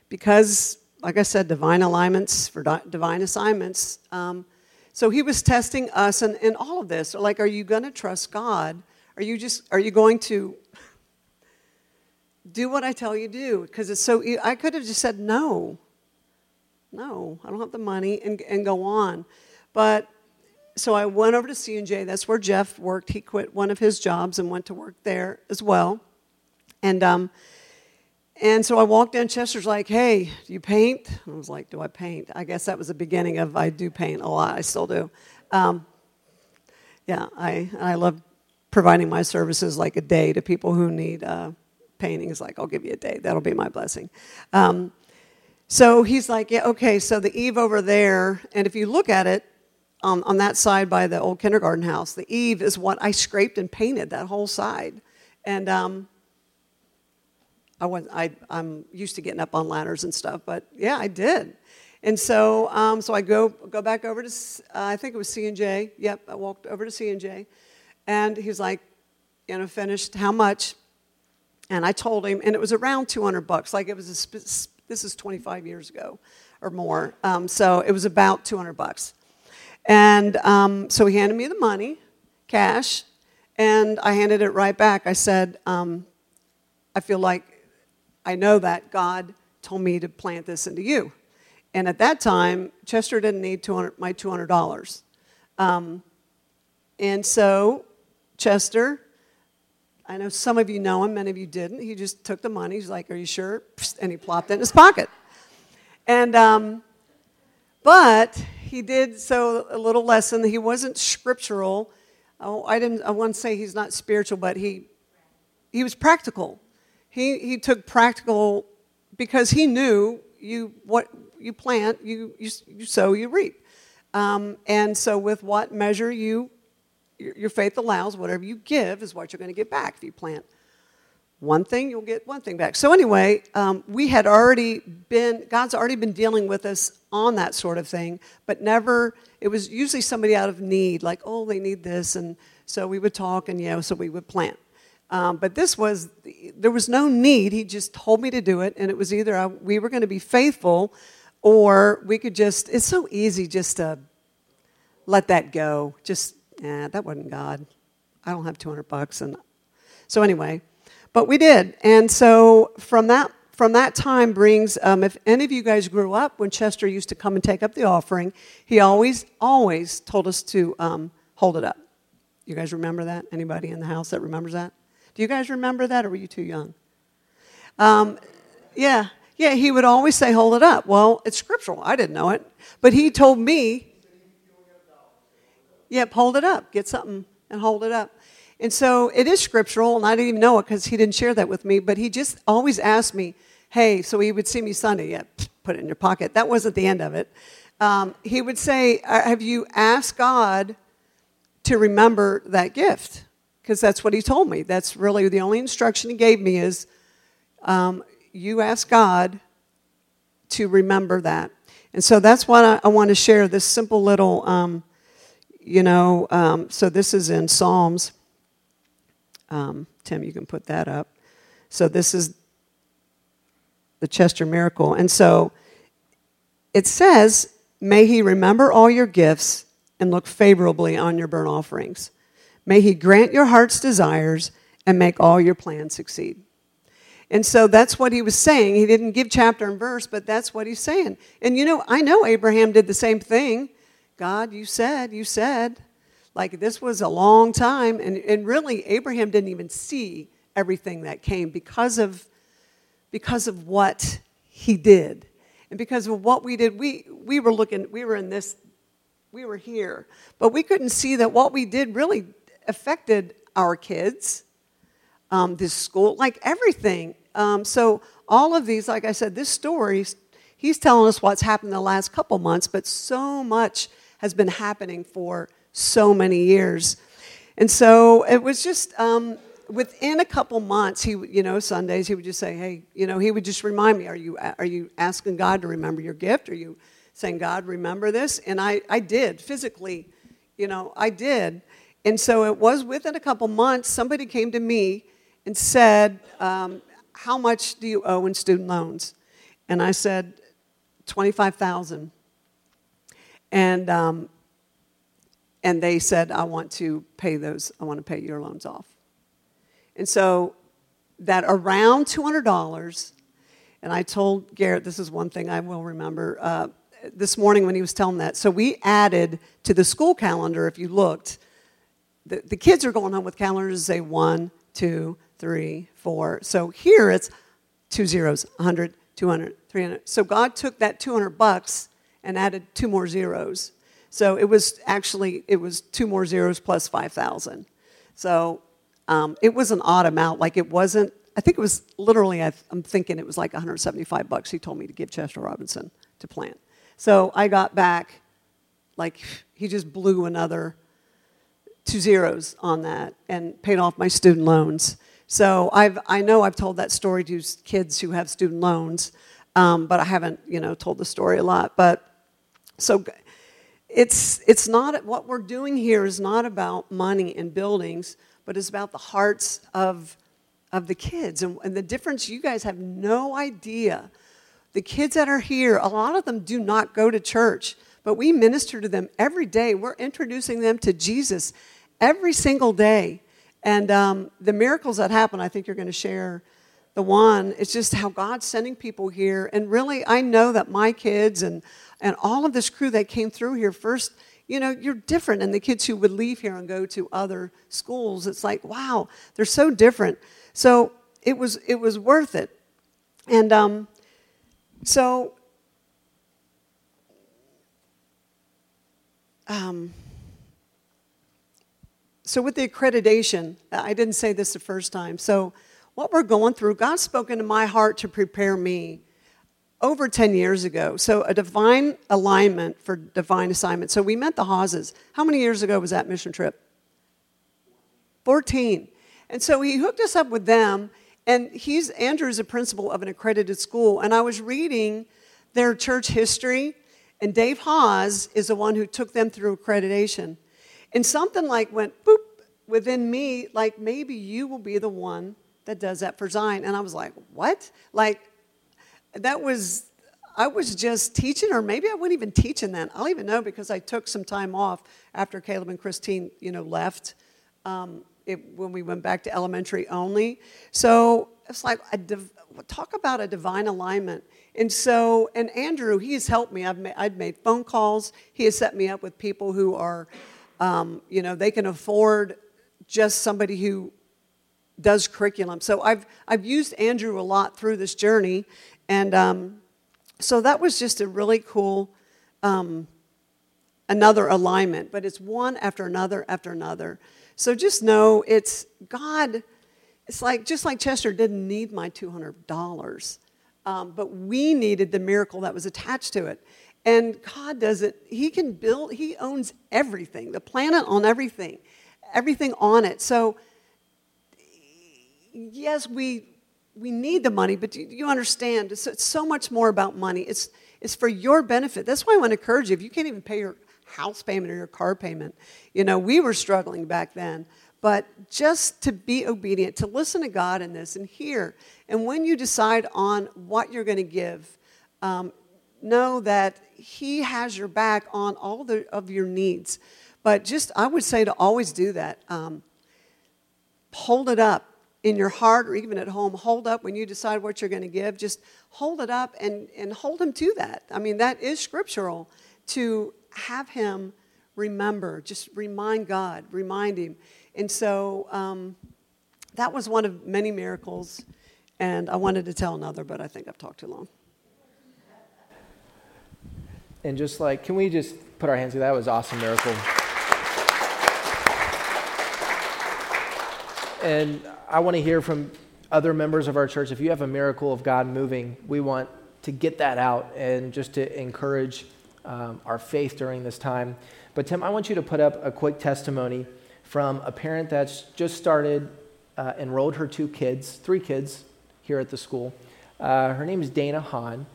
because, like I said, divine alignments for di- divine assignments. Um, so he was testing us and, and all of this. Like, are you going to trust God? Are you just are you going to do what I tell you to do? Because it's so. I could have just said no. No, I don't have the money, and, and go on. But so I went over to C&J. That's where Jeff worked. He quit one of his jobs and went to work there as well. And um, and so I walked in. Chester's like, "Hey, do you paint?" I was like, "Do I paint?" I guess that was the beginning of I do paint a lot. I still do. Um, yeah, I I love providing my services like a day to people who need uh, painting. Is like, I'll give you a day. That'll be my blessing. Um, so he's like, yeah, okay, so the eave over there, and if you look at it um, on that side by the old kindergarten house, the eave is what I scraped and painted that whole side. And um, I was, I, I'm used to getting up on ladders and stuff, but yeah, I did. And so, um, so I go, go back over to, uh, I think it was C&J. Yep, I walked over to C&J. And he's like, you know, finished, how much? And I told him, and it was around 200 bucks. Like it was a this is 25 years ago or more. Um, so it was about 200 bucks. And um, so he handed me the money, cash, and I handed it right back. I said, um, I feel like I know that God told me to plant this into you. And at that time, Chester didn't need 200, my $200. Um, and so Chester I know some of you know him, many of you didn't. He just took the money. He's like, Are you sure? And he plopped it in his pocket. And, um, but he did so a little lesson. He wasn't scriptural. Oh, I didn't, I wouldn't say he's not spiritual, but he, he was practical. He, he took practical because he knew you, what you plant, you, you, you sow, you reap. Um, and so with what measure you your faith allows whatever you give is what you're going to get back. If you plant one thing, you'll get one thing back. So, anyway, um, we had already been, God's already been dealing with us on that sort of thing, but never, it was usually somebody out of need, like, oh, they need this. And so we would talk and, you know, so we would plant. Um, but this was, there was no need. He just told me to do it. And it was either I, we were going to be faithful or we could just, it's so easy just to let that go. Just yeah, that wasn't God. I don't have 200 bucks. And so anyway, but we did. And so from that, from that time brings, um, if any of you guys grew up when Chester used to come and take up the offering, he always, always told us to um, hold it up. You guys remember that? Anybody in the house that remembers that? Do you guys remember that, or were you too young? Um, yeah, yeah, he would always say, hold it up. Well, it's scriptural. I didn't know it. But he told me Yep, hold it up. Get something and hold it up. And so it is scriptural, and I didn't even know it because he didn't share that with me, but he just always asked me, hey, so he would see me Sunday, yeah, put it in your pocket. That wasn't the end of it. Um, he would say, uh, have you asked God to remember that gift? Because that's what he told me. That's really the only instruction he gave me is um, you ask God to remember that. And so that's what I, I want to share this simple little, um, you know, um, so this is in Psalms. Um, Tim, you can put that up. So this is the Chester miracle. And so it says, May he remember all your gifts and look favorably on your burnt offerings. May he grant your heart's desires and make all your plans succeed. And so that's what he was saying. He didn't give chapter and verse, but that's what he's saying. And you know, I know Abraham did the same thing. God, you said, you said. Like this was a long time. And, and really, Abraham didn't even see everything that came because of, because of what he did. And because of what we did, we, we were looking, we were in this, we were here. But we couldn't see that what we did really affected our kids, um, this school, like everything. Um, so all of these, like I said, this story, he's telling us what's happened the last couple months, but so much has been happening for so many years. And so it was just um, within a couple months, he, you know, Sundays he would just say, "Hey, you know," he would just remind me, "Are you are you asking God to remember your gift? Are you saying, God, remember this?" And I I did physically, you know, I did. And so it was within a couple months. Somebody came to me and said, um, how much do you owe in student loans? And I said, 25,000. And, um, and they said, I want to pay those, I want to pay your loans off. And so that around $200, and I told Garrett, this is one thing I will remember, uh, this morning when he was telling that. So we added to the school calendar, if you looked, the, the kids are going home with calendars that say one, two, three, four. So here it's two zeros, 100, 200, 300. So God took that 200 bucks and added two more zeros. So it was actually, it was two more zeros plus 5,000. So um, it was an odd amount. Like it wasn't, I think it was literally, I'm thinking it was like 175 bucks he told me to give Chester Robinson to plant. So I got back, like, he just blew another two zeros on that and paid off my student loans. So I've, I know I've told that story to kids who have student loans, um, but I haven't, you know, told the story a lot. But so it's, it's not, what we're doing here is not about money and buildings, but it's about the hearts of, of the kids. And, and the difference, you guys have no idea. The kids that are here, a lot of them do not go to church, but we minister to them every day. We're introducing them to Jesus every single day. And um, the miracles that happen, I think you're going to share the one. It's just how God's sending people here. And really, I know that my kids and, and all of this crew that came through here first, you know, you're different. And the kids who would leave here and go to other schools, it's like, wow, they're so different. So it was, it was worth it. And um, so, um, so, with the accreditation, I didn't say this the first time. So, what we're going through, God spoke into my heart to prepare me over 10 years ago. So, a divine alignment for divine assignment. So, we met the Hawes. How many years ago was that mission trip? 14. And so, he hooked us up with them. And he's Andrew is a principal of an accredited school. And I was reading their church history, and Dave Hawes is the one who took them through accreditation. And something like went boop within me, like maybe you will be the one that does that for Zion. And I was like, what? Like, that was, I was just teaching, or maybe I wasn't even teaching then. I'll even know because I took some time off after Caleb and Christine, you know, left um, it, when we went back to elementary only. So it's like, a div- talk about a divine alignment. And so, and Andrew, he's helped me. I've made, I've made phone calls. He has set me up with people who are um, you know, they can afford just somebody who does curriculum. So I've, I've used Andrew a lot through this journey. And um, so that was just a really cool, um, another alignment. But it's one after another after another. So just know it's God. It's like, just like Chester didn't need my $200. Um, but we needed the miracle that was attached to it. And God does it. He can build, He owns everything, the planet on everything, everything on it. So, yes, we we need the money, but you, you understand it's, it's so much more about money. It's, it's for your benefit. That's why I want to encourage you. If you can't even pay your house payment or your car payment, you know, we were struggling back then. But just to be obedient, to listen to God in this and hear. And when you decide on what you're going to give, um, know that He has your back on all the, of your needs. But just, I would say to always do that. Um, hold it up in your heart or even at home. Hold up when you decide what you're going to give. Just hold it up and, and hold Him to that. I mean, that is scriptural to have Him remember, just remind God, remind Him. And so um, that was one of many miracles. And I wanted to tell another, but I think I've talked too long. And just like, can we just put our hands together? That was awesome miracle. And I want to hear from other members of our church. If you have a miracle of God moving, we want to get that out and just to encourage um, our faith during this time. But Tim, I want you to put up a quick testimony from a parent that's just started, uh, enrolled her two kids, three kids here at the school. Uh, her name is Dana Hahn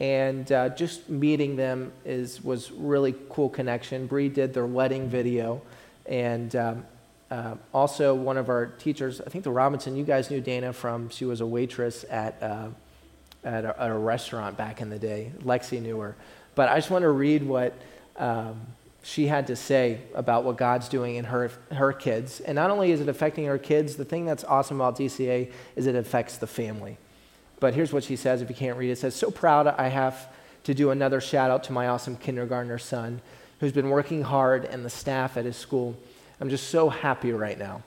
and uh, just meeting them is was really cool connection. Bree did their wedding video, and um, uh, also one of our teachers, I think the Robinson. You guys knew Dana from she was a waitress at uh, at, a, at, a, restaurant back in the day. Lexi knew her, but I just want to read what. Um, she had to say about what God's doing in her, her kids. And not only is it affecting her kids, the thing that's awesome about ZCA is it affects the family. But here's what she says if you can't read it. It says, So proud I have to do another shout out to my awesome kindergartner son who's been working hard and the staff at his school. I'm just so happy right now.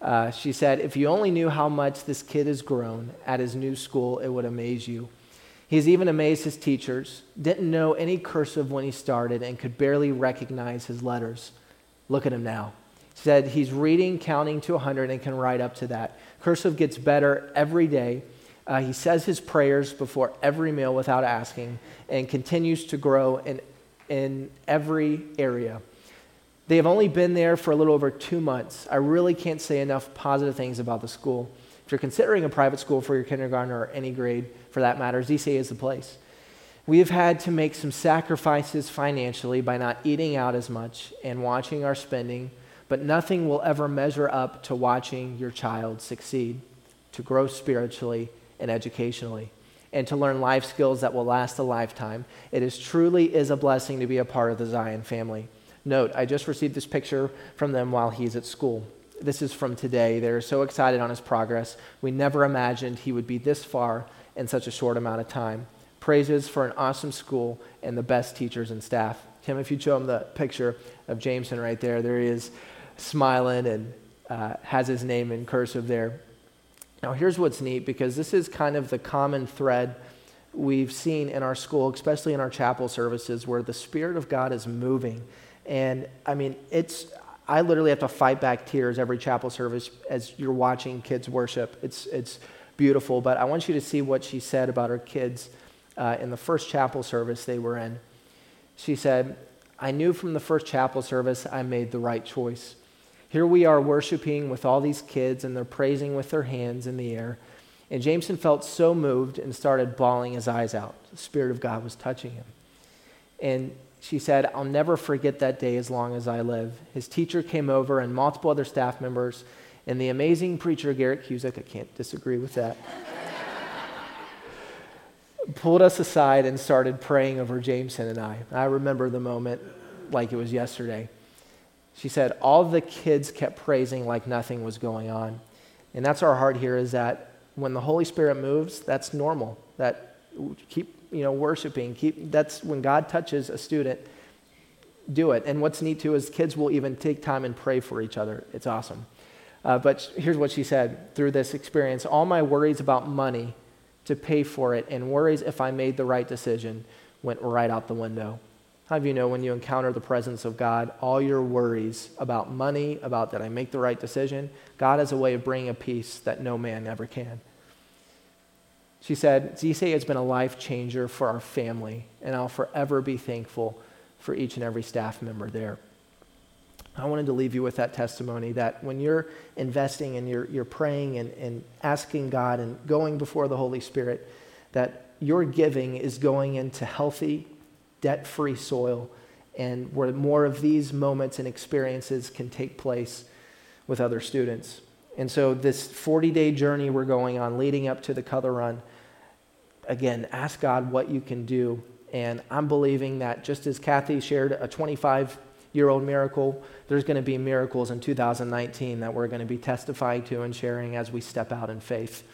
Uh, she said, If you only knew how much this kid has grown at his new school, it would amaze you. He's even amazed his teachers, didn't know any cursive when he started, and could barely recognize his letters. Look at him now. She said he's reading, counting to 100, and can write up to that. Cursive gets better every day. Uh, he says his prayers before every meal without asking and continues to grow in, in every area. They have only been there for a little over two months. I really can't say enough positive things about the school. If you're considering a private school for your kindergarten or any grade for that matter, ZCA is the place. We have had to make some sacrifices financially by not eating out as much and watching our spending, but nothing will ever measure up to watching your child succeed, to grow spiritually, and educationally and to learn life skills that will last a lifetime. It is truly is a blessing to be a part of the Zion family. Note, I just received this picture from them while he's at school. This is from today. They're so excited on his progress. We never imagined he would be this far in such a short amount of time. Praises for an awesome school and the best teachers and staff. Tim, if you show him the picture of Jameson right there, there he is smiling and uh, has his name in cursive there. Now, here's what's neat because this is kind of the common thread we've seen in our school, especially in our chapel services, where the Spirit of God is moving. And I mean, it's, I literally have to fight back tears every chapel service as you're watching kids worship. It's, it's beautiful. But I want you to see what she said about her kids uh, in the first chapel service they were in. She said, I knew from the first chapel service I made the right choice. Here we are worshiping with all these kids, and they're praising with their hands in the air. And Jameson felt so moved and started bawling his eyes out. The Spirit of God was touching him. And she said, I'll never forget that day as long as I live. His teacher came over, and multiple other staff members, and the amazing preacher, Garrett Cusick, I can't disagree with that, pulled us aside and started praying over Jameson and I. I remember the moment like it was yesterday. She said, All the kids kept praising like nothing was going on. And that's our heart here is that when the Holy Spirit moves, that's normal. That keep, you know, worshiping. Keep, that's when God touches a student, do it. And what's neat too is kids will even take time and pray for each other. It's awesome. Uh, but here's what she said through this experience all my worries about money to pay for it and worries if I made the right decision went right out the window. How do you know when you encounter the presence of God, all your worries about money, about that I make the right decision, God has a way of bringing a peace that no man ever can. She said, ZC has been a life changer for our family, and I'll forever be thankful for each and every staff member there. I wanted to leave you with that testimony that when you're investing and you're, you're praying and, and asking God and going before the Holy Spirit, that your giving is going into healthy, debt free soil and where more of these moments and experiences can take place with other students. And so, this 40 day journey we're going on leading up to the color run, again, ask God what you can do. And I'm believing that just as Kathy shared a 25 year old miracle, there's going to be miracles in 2019 that we're going to be testifying to and sharing as we step out in faith.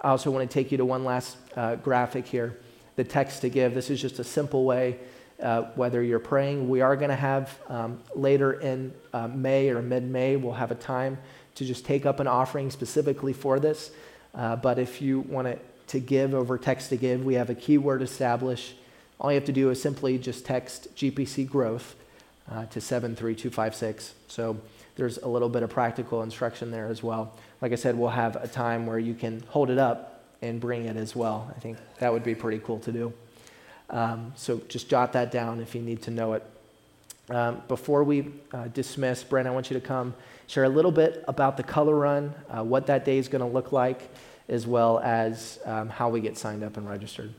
I also want to take you to one last uh, graphic here the text to give. This is just a simple way uh, whether you're praying. We are going to have um, later in uh, May or mid May, we'll have a time to just take up an offering specifically for this. Uh, but if you want to, to give over text to give, we have a keyword established. All you have to do is simply just text GPC growth uh, to 73256. So there's a little bit of practical instruction there as well. Like I said, we'll have a time where you can hold it up and bring it as well. I think that would be pretty cool to do. Um, so just jot that down if you need to know it. Um, before we uh, dismiss, Bren, I want you to come share a little bit about the color run, uh, what that day is going to look like, as well as um, how we get signed up and registered.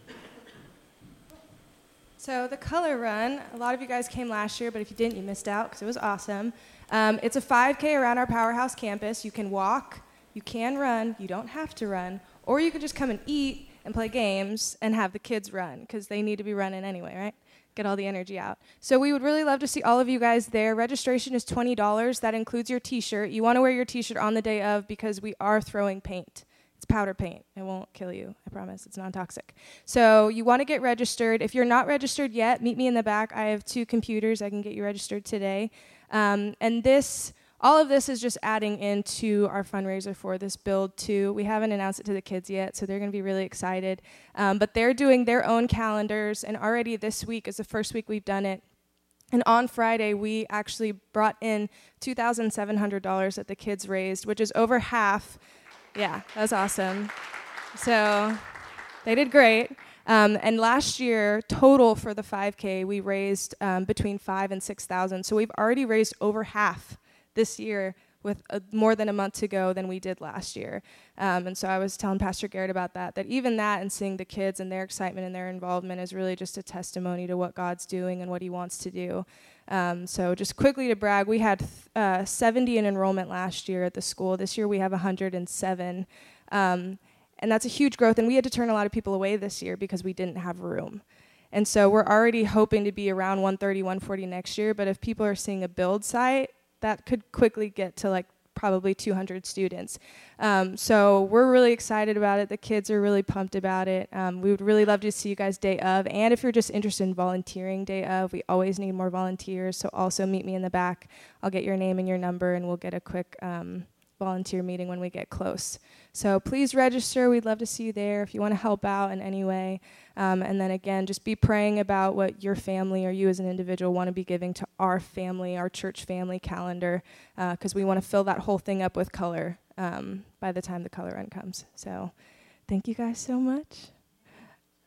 So the color run, a lot of you guys came last year, but if you didn't, you missed out because it was awesome. Um, it's a 5K around our powerhouse campus. You can walk, you can run, you don't have to run, or you can just come and eat and play games and have the kids run because they need to be running anyway, right? Get all the energy out. So we would really love to see all of you guys there. Registration is $20. That includes your t shirt. You want to wear your t shirt on the day of because we are throwing paint. It's powder paint. It won't kill you. I promise. It's non toxic. So you want to get registered. If you're not registered yet, meet me in the back. I have two computers. I can get you registered today. Um, and this all of this is just adding into our fundraiser for this build too. We haven't announced it to the kids yet, so they're going to be really excited. Um, but they're doing their own calendars, and already this week is the first week we've done it. And on Friday, we actually brought in $2,700 that the kids raised, which is over half. Yeah, that's awesome. So they did great. Um, and last year, total for the 5K, we raised um, between five and six thousand. So we've already raised over half this year with a, more than a month to go than we did last year. Um, and so I was telling Pastor Garrett about that, that even that and seeing the kids and their excitement and their involvement is really just a testimony to what God's doing and what He wants to do. Um, so just quickly to brag, we had uh, 70 in enrollment last year at the school. This year we have 107. Um, and that's a huge growth. And we had to turn a lot of people away this year because we didn't have room. And so we're already hoping to be around 130, 140 next year. But if people are seeing a build site, that could quickly get to like probably 200 students. Um, so we're really excited about it. The kids are really pumped about it. Um, we would really love to see you guys day of. And if you're just interested in volunteering day of, we always need more volunteers. So also meet me in the back. I'll get your name and your number, and we'll get a quick um, volunteer meeting when we get close. So please register. We'd love to see you there if you want to help out in any way. Um, and then again, just be praying about what your family or you as an individual want to be giving to our family, our church family calendar, because uh, we want to fill that whole thing up with color um, by the time the color run comes. So thank you guys so much.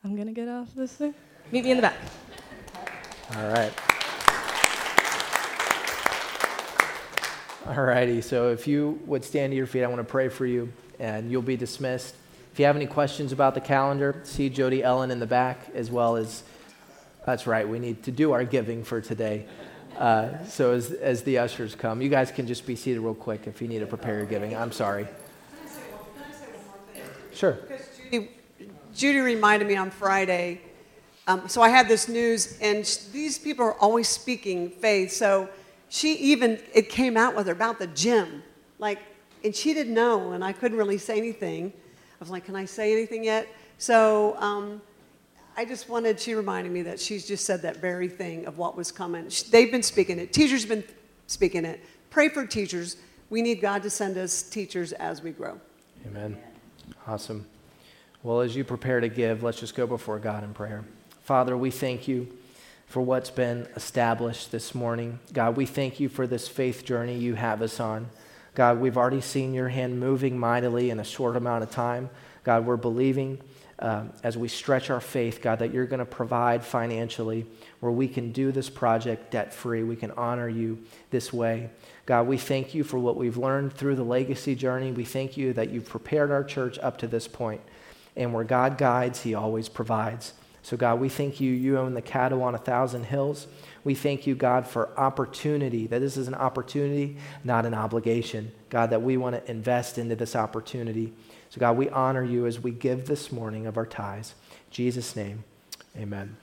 I'm going to get off this thing. Meet me in the back. All right. All righty. So if you would stand to your feet, I want to pray for you, and you'll be dismissed. If you have any questions about the calendar, see Jody Ellen in the back, as well as, that's right, we need to do our giving for today. Uh, so as, as the ushers come, you guys can just be seated real quick if you need to prepare your giving. I'm sorry. Sure. Judy, Judy reminded me on Friday. Um, so I had this news, and sh- these people are always speaking faith. So she even, it came out with her about the gym. Like, and she didn't know, and I couldn't really say anything. I was like, can I say anything yet? So um, I just wanted, she reminded me that she's just said that very thing of what was coming. They've been speaking it. Teachers have been speaking it. Pray for teachers. We need God to send us teachers as we grow. Amen. Awesome. Well, as you prepare to give, let's just go before God in prayer. Father, we thank you for what's been established this morning. God, we thank you for this faith journey you have us on. God, we've already seen your hand moving mightily in a short amount of time. God, we're believing um, as we stretch our faith, God, that you're going to provide financially where we can do this project debt free. We can honor you this way. God, we thank you for what we've learned through the legacy journey. We thank you that you've prepared our church up to this point. And where God guides, he always provides. So, God, we thank you. You own the cattle on a thousand hills. We thank you, God, for opportunity, that this is an opportunity, not an obligation. God, that we want to invest into this opportunity. So, God, we honor you as we give this morning of our tithes. In Jesus' name, amen.